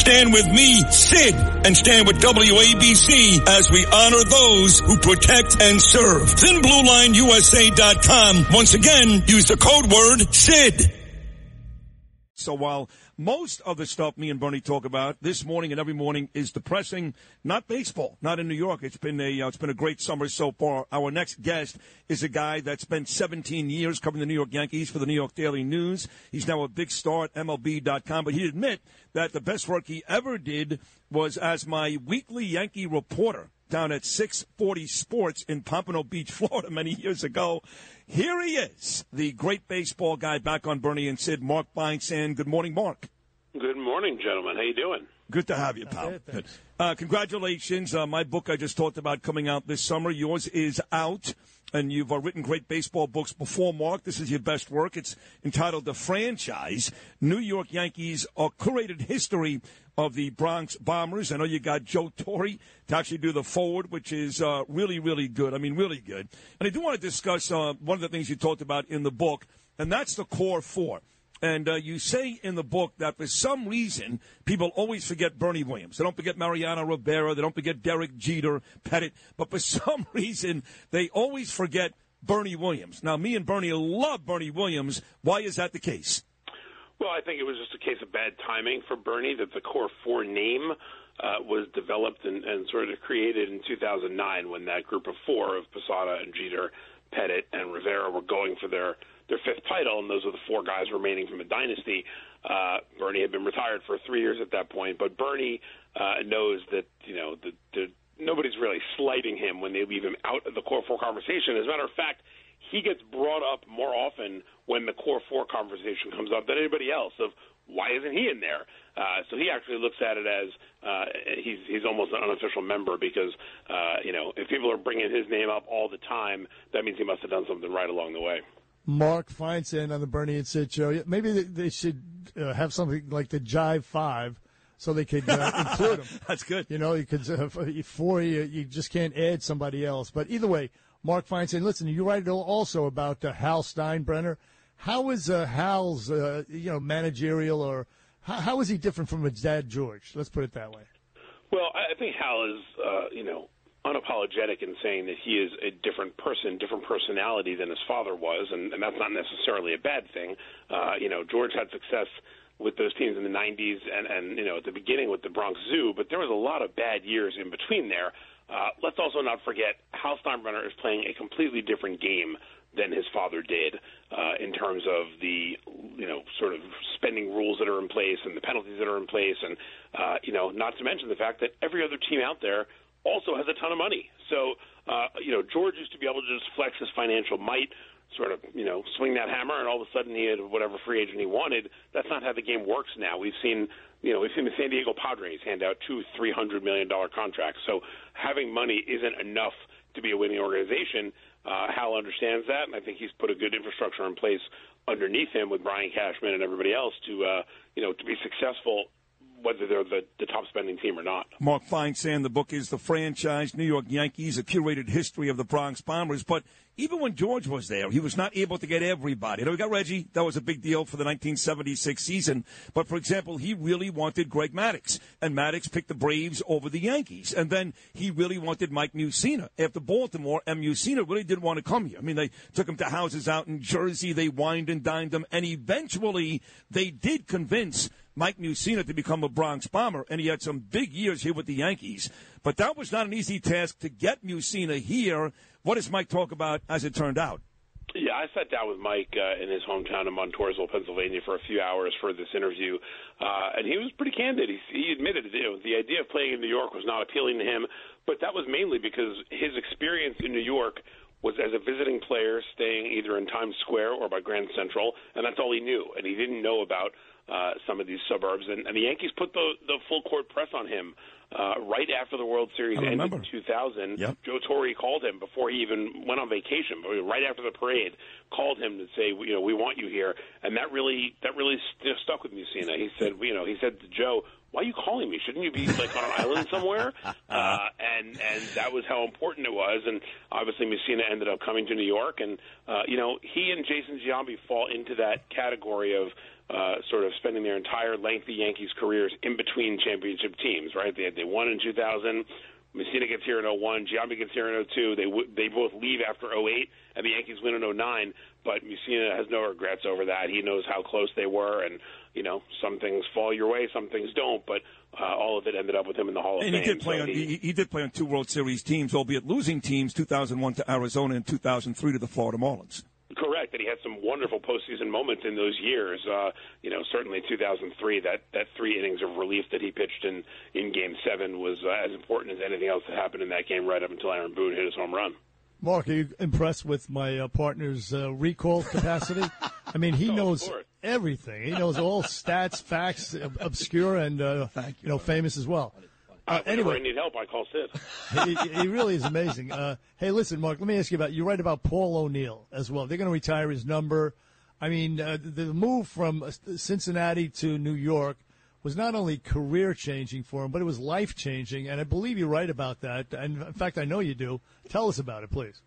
Stand with me, Sid, and stand with WABC as we honor those who protect and serve. ThinBlueLineUSA.com. Once again, use the code word SID. So while most of the stuff me and Bernie talk about this morning and every morning is depressing, not baseball, not in New York. It's been a uh, it's been a great summer so far. Our next guest is a guy that spent 17 years covering the New York Yankees for the New York Daily News. He's now a big star at MLB.com, but he'd admit that the best work he ever did was as my weekly Yankee reporter down at 640 Sports in Pompano Beach, Florida, many years ago. Here he is, the great baseball guy back on Bernie and Sid, Mark Feinsand. Good morning, Mark. Good morning, gentlemen. How you doing? Good to have you, pal. Good. Uh, congratulations. Uh, my book I just talked about coming out this summer. Yours is out, and you've uh, written great baseball books before, Mark. This is your best work. It's entitled The Franchise New York Yankees, a curated history of the Bronx Bombers. I know you got Joe Torre to actually do the foreword, which is uh, really, really good. I mean, really good. And I do want to discuss uh, one of the things you talked about in the book, and that's the core four. And uh, you say in the book that for some reason people always forget Bernie Williams. They don't forget Mariano Rivera. They don't forget Derek Jeter, Pettitte. But for some reason they always forget Bernie Williams. Now, me and Bernie love Bernie Williams. Why is that the case? Well, I think it was just a case of bad timing for Bernie that the core four name uh, was developed and, and sort of created in 2009 when that group of four of Posada and Jeter, Pettitte, and Rivera were going for their their fifth title, and those are the four guys remaining from the dynasty. Uh, Bernie had been retired for three years at that point, but Bernie uh, knows that you know the, the nobody's really slighting him when they leave him out of the core four conversation. As a matter of fact, he gets brought up more often when the core four conversation comes up than anybody else of why isn't he in there? Uh, so he actually looks at it as uh, he's he's almost an unofficial member because uh, you know if people are bringing his name up all the time, that means he must have done something right along the way. Mark Feinsand on the Bernie and Sid show. Maybe they should uh, have something like the Jive Five, so they could uh, include them. That's good. You know, you could uh, four. You, you just can't add somebody else. But either way, Mark Feinsand. Listen, you write also about uh, Hal Steinbrenner. How is uh, Hal's uh, you know managerial or how, how is he different from his dad George? Let's put it that way. Well, I think Hal is uh, you know unapologetic in saying that he is a different person, different personality than his father was, and, and that's not necessarily a bad thing. Uh, you know, George had success with those teams in the 90s and, and you know at the beginning with the Bronx Zoo, but there was a lot of bad years in between there. Uh, let's also not forget Hal Steinbrenner is playing a completely different game than his father did uh, in terms of the you know sort of spending rules that are in place and the penalties that are in place, and uh, you know not to mention the fact that every other team out there also has a ton of money. So, uh, you know, George used to be able to just flex his financial might, sort of, you know, swing that hammer, and all of a sudden he had whatever free agent he wanted. That's not how the game works now. We've seen, you know, we've seen the San Diego Padres hand out two, three hundred million dollar contracts. So having money isn't enough to be a winning organization. Uh, Hal understands that, and I think he's put a good infrastructure in place underneath him with Brian Cashman and everybody else to, uh, you know, to be successful whether they're the, the top spending team or not. Mark Feinsand, the book is The Franchise New York Yankees, a curated history of the Bronx Bombers. But even when George was there, he was not able to get everybody. You know, we got Reggie. That was a big deal for the 1976 season. But for example, he really wanted Greg Maddux, and Maddux picked the Braves over the Yankees. And then he really wanted Mike Mussina. After Baltimore, and Mussina really didn't want to come here. I mean, they took him to houses out in Jersey. They wined and dined him, and eventually they did convince Mike Mussina to become a Bronx Bomber, and he had some big years here with the Yankees. But that was not an easy task to get Mussina here. What does Mike talk about as it turned out? Yeah, I sat down with Mike uh, in his hometown of Montoursville, Pennsylvania, for a few hours for this interview, uh, and he was pretty candid. He, he admitted you know, the idea of playing in New York was not appealing to him, but that was mainly because his experience in New York was as a visiting player, staying either in Times Square or by Grand Central, and that's all he knew. And he didn't know about uh, some of these suburbs. And, and the Yankees put the the full court press on him uh, right after the World Series ended in 2000. Yep. Joe Torre called him before he even went on vacation, but right after the parade, called him to say, you know, we want you here, and that really that really st- stuck with Mussina. He said, you know, he said to Joe, why are you calling me? Shouldn't you be like on an island somewhere? Uh, and and that was how important it was. And obviously, Mussina ended up coming to New York, and uh, you know he and Jason Giambi fall into that category of uh, sort of spending their entire lengthy Yankees careers in between championship teams. Right? They they won in 2000. Mussina gets here in 01. Giambi gets here in 02. They w- they both leave after 08, and the Yankees win in 09. But Mussina has no regrets over that. He knows how close they were, and you know some things fall your way, some things don't. But uh, all of it ended up with him in the Hall of Fame. and he did play so on he, he, he did play on two World Series teams, albeit losing teams, 2001 to Arizona and 2003 to the Florida Marlins. Correct, and he had some wonderful postseason moments in those years. Uh, you know, certainly 2003, that that three innings of relief that he pitched in in Game Seven was uh, as important as anything else that happened in that game, right up until Aaron Boone hit his home run. Mark, are you impressed with my uh, partner's uh, recall capacity? I mean, he Oh, knows everything. He knows all stats, facts, ob- obscure and uh, you know famous as well. Uh, Whenever I need help, I call Sid. he, he really is amazing. Uh, hey, listen, Mark. Let me ask you about. You write about Paul O'Neill as well. They're going to retire his number. I mean, uh, the move from uh, Cincinnati to New York was not only career changing for him, but it was life changing. And I believe you write about that. And in fact, I know you do. Tell us about it, please.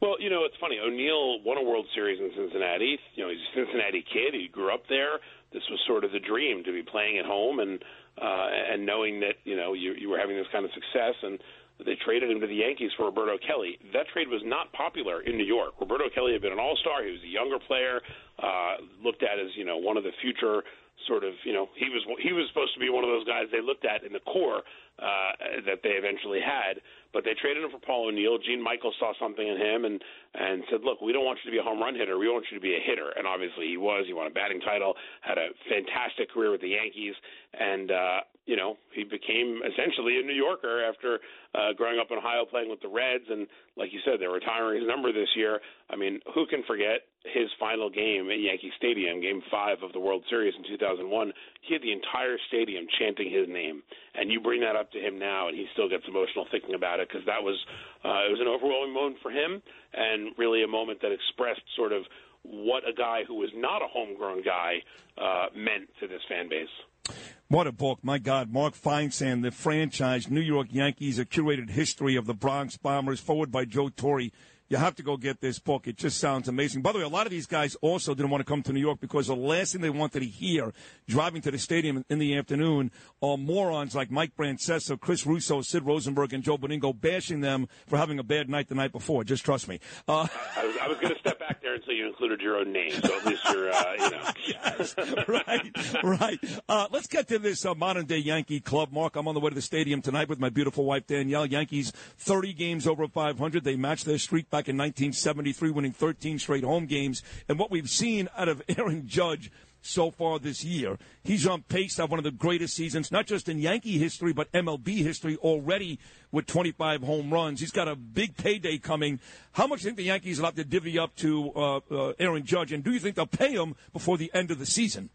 Well, you know, it's funny. O'Neill won a World Series in Cincinnati. You know, he's a Cincinnati kid. He grew up there. This was sort of the dream to be playing at home and uh, and knowing that you know you, you were having this kind of success. And they traded him to the Yankees for Roberto Kelly. That trade was not popular in New York. Roberto Kelly had been an All-Star. He was a younger player, uh, looked at as you know one of the future sort of you know he was he was supposed to be one of those guys they looked at in the core uh, that they eventually had. But they traded him for Paul O'Neill. Gene Michael saw something in him and and said, "Look, we don't want you to be a home run hitter. We want you to be a hitter." And obviously he was. He won a batting title, had a fantastic career with the Yankees, and uh, you know he became essentially a New Yorker after uh, growing up in Ohio, playing with the Reds. And like you said, they're retiring his number this year. I mean, who can forget his final game at Yankee Stadium, Game Five of the World Series in 2001? He had the entire stadium chanting his name, and you bring that up to him now, and he still gets emotional thinking about it because that was uh, it was an overwhelming moment for him, and really a moment that expressed sort of what a guy who was not a homegrown guy uh, meant to this fan base. What a book, my God. Mark Feinsand, the franchise New York Yankees, a curated history of the Bronx Bombers, foreword by Joe Torre. You have to go get this book. It just sounds amazing. By the way, a lot of these guys also didn't want to come to New York because the last thing they wanted to hear driving to the stadium in the afternoon are morons like Mike Francesa, Chris Russo, Sid Rosenberg, and Joe Benigno bashing them for having a bad night the night before. Just trust me. Uh, I was, I was going to step back there until you included your own name, so at least you're, uh, you know. yes, right, right. Uh, let's get to this uh, modern day Yankee club. Mark, I'm on the way to the stadium tonight with my beautiful wife Danielle. Yankees 30 games over 500. They matched their streak back in 1973, winning 13 straight home games. And what we've seen out of Aaron Judge so far this year. He's on pace to have one of the greatest seasons, not just in Yankee history, but MLB history already with 25 home runs. He's got a big payday coming. How much do you think the Yankees will have to divvy up to uh, uh, Aaron Judge, and do you think they'll pay him before the end of the season?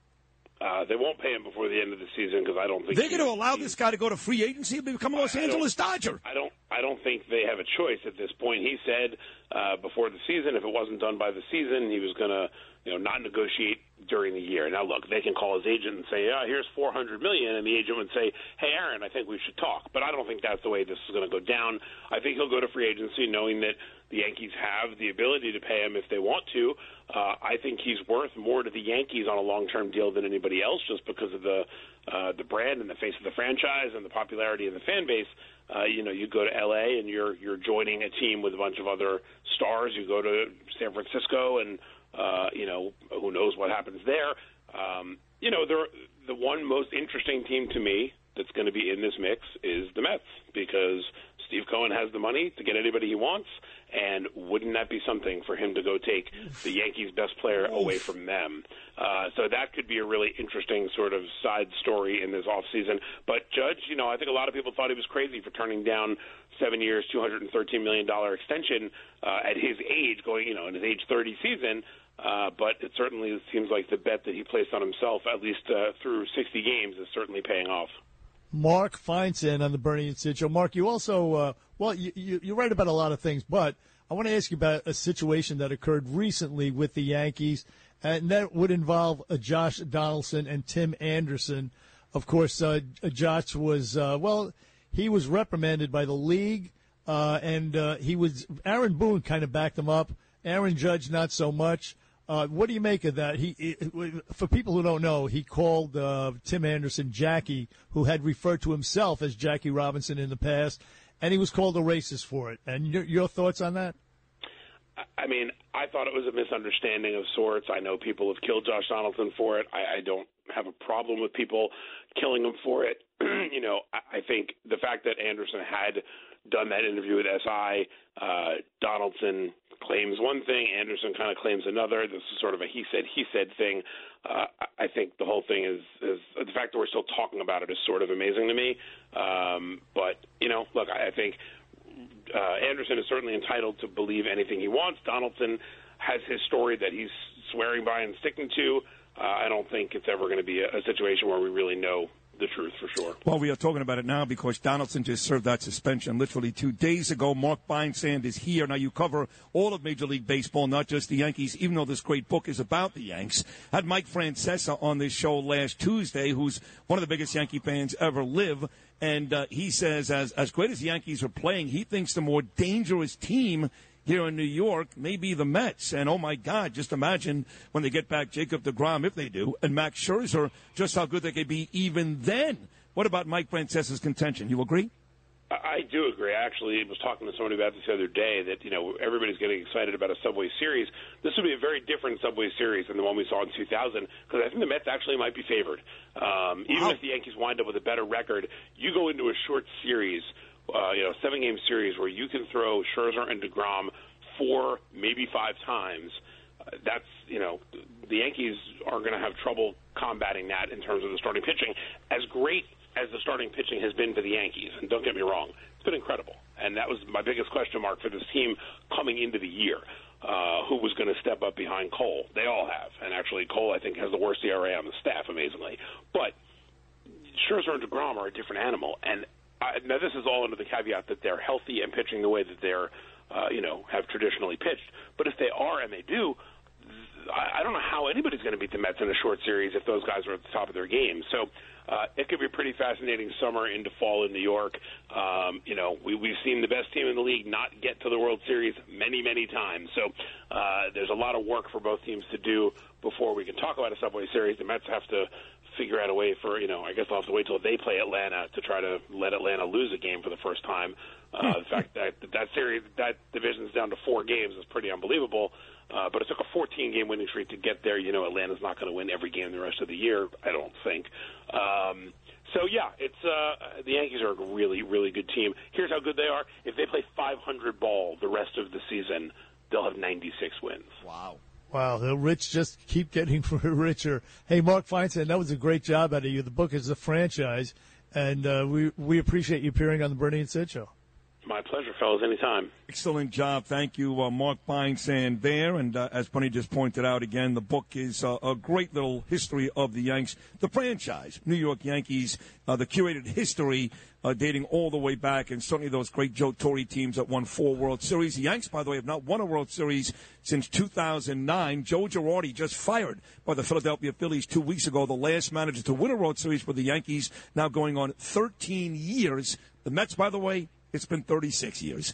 Uh, they won't pay him before the end of the season because I don't think They're going to allow this guy to go to free agency and become a Los I Angeles Dodger. I don't. I don't think they have a choice at this point. He said uh, before the season, if it wasn't done by the season, he was going to, you know, not negotiate during the year. Now, look, they can call his agent and say, "Yeah, here's 400 million," and the agent would say, "Hey, Aaron, I think we should talk." But I don't think that's the way this is going to go down. I think he'll go to free agency knowing that the Yankees have the ability to pay him if they want to. Uh, I think he's worth more to the Yankees on a long-term deal than anybody else, just because of the uh, the brand and the face of the franchise and the popularity of the fan base. Uh, you know, you go to LA and you're you're joining a team with a bunch of other stars. You go to San Francisco and uh, you know who knows what happens there. Um, you know, they're, the one most interesting team to me that's going to be in this mix is the Mets because Steve Cohen has the money to get anybody he wants, and wouldn't that be something for him to go take the Yankees' best player away from them? Uh, so that could be a really interesting sort of side story in this off season. But Judge, you know, I think a lot of people thought he was crazy for turning down seven years, two hundred and thirteen million dollar extension uh, at his age, going, you know, in his age thirty season. Uh, but it certainly seems like the bet that he placed on himself, at least uh, through 60 games, is certainly paying off. Mark Feinsand on the Bernie and Sid show. Mark, you also, uh, well, you, you, you write about a lot of things, but I want to ask you about a situation that occurred recently with the Yankees, and that would involve uh, Josh Donaldson and Tim Anderson. Of course, uh, Josh was, uh, well, he was reprimanded by the league, uh, and uh, he was, Aaron Boone kind of backed him up. Aaron Judge, not so much. Uh, what do you make of that? He, he for people who don't know, he called uh, Tim Anderson Jackie, who had referred to himself as Jackie Robinson in the past, and he was called a racist for it. And your, your thoughts on that? I mean, I thought it was a misunderstanding of sorts. I know people have killed Josh Donaldson for it. I, I don't have a problem with people killing him for it. you know, I, I think the fact that Anderson had done that interview with SI, uh, Donaldson claims one thing, Anderson kind of claims another. This is sort of a he said he said thing. Uh, I think the whole thing is is the fact that we're still talking about it is sort of amazing to me. Um, but you know, look, I, I think uh, Anderson is certainly entitled to believe anything he wants. Donaldson has his story that he's swearing by and sticking to. Uh, I don't think it's ever going to be a, a situation where we really know the truth for sure. Well, we are talking about it now because Donaldson just served that suspension literally two days ago. Mark Feinsand is here. Now, you cover all of Major League Baseball, not just the Yankees, even though this great book is about the Yanks. Had Mike Francesa on this show last Tuesday, who's one of the biggest Yankee fans ever live. And uh, he says, as, as great as the Yankees are playing, he thinks the more dangerous team here in New York may be the Mets. And oh my God, just imagine when they get back Jacob DeGrom, if they do, and Max Scherzer, just how good they could be even then. What about Mike Francesa's contention? You agree? I do agree. I actually was talking to somebody about this the other day that, you know, everybody's getting excited about a Subway Series. This would be a very different Subway Series than the one we saw in 2000 because I think the Mets actually might be favored. Um, even wow. if the Yankees wind up with a better record, you go into a short series – uh, you know, seven game series where you can throw Scherzer and DeGrom four, maybe five times. Uh, that's you know, the Yankees are going to have trouble combating that in terms of the starting pitching. As great as the starting pitching has been for the Yankees, and don't get me wrong, it's been incredible. And that was my biggest question mark for this team coming into the year. Uh, who was going to step up behind Cole? They all have, and actually Cole I think has the worst ERA on the staff, amazingly. But Scherzer and Degrom are a different animal, and uh, now this is all under the caveat that they're healthy and pitching the way that they're, uh, you know, have traditionally pitched. But if they are and they do, I, I don't know how anybody's going to beat the Mets in a short series if those guys are at the top of their game. So uh, it could be a pretty fascinating summer into fall in New York. Um, you know, we, we've seen the best team in the league not get to the World Series many, many times. So uh, there's a lot of work for both teams to do before we can talk about a Subway Series. The Mets have to figure out a way for you know I guess they'll have to wait till they play Atlanta to try to let Atlanta lose a game for the first time. Uh, the fact that that series that division's down to four games is pretty unbelievable. Uh, but it took a 14 game winning streak to get there. You know Atlanta's not going to win every game the rest of the year. I don't think. Um, so yeah, it's uh, the Yankees are a really really good team. Here's how good they are. If they play 500 ball the rest of the season, they'll have 96 wins. Wow. Wow, the rich just keep getting richer. Hey, Mark Feinsand, that was a great job out of you. The book is a franchise, and uh, we we appreciate you appearing on the Bernie and Sid show. My pleasure, fellas. Anytime. Excellent job. Thank you, uh, Mark Feinsand there. And uh, as Bunny just pointed out again, the book is uh, a great little history of the Yanks, the franchise, New York Yankees, uh, the curated history uh, dating all the way back, and certainly those great Joe Torre teams that won four World Series. The Yanks, by the way, have not won a World Series since 2009. Joe Girardi just fired by the Philadelphia Phillies two weeks ago, the last manager to win a World Series for the Yankees, now going on 13 years. The Mets, by the way, it's been 36 years.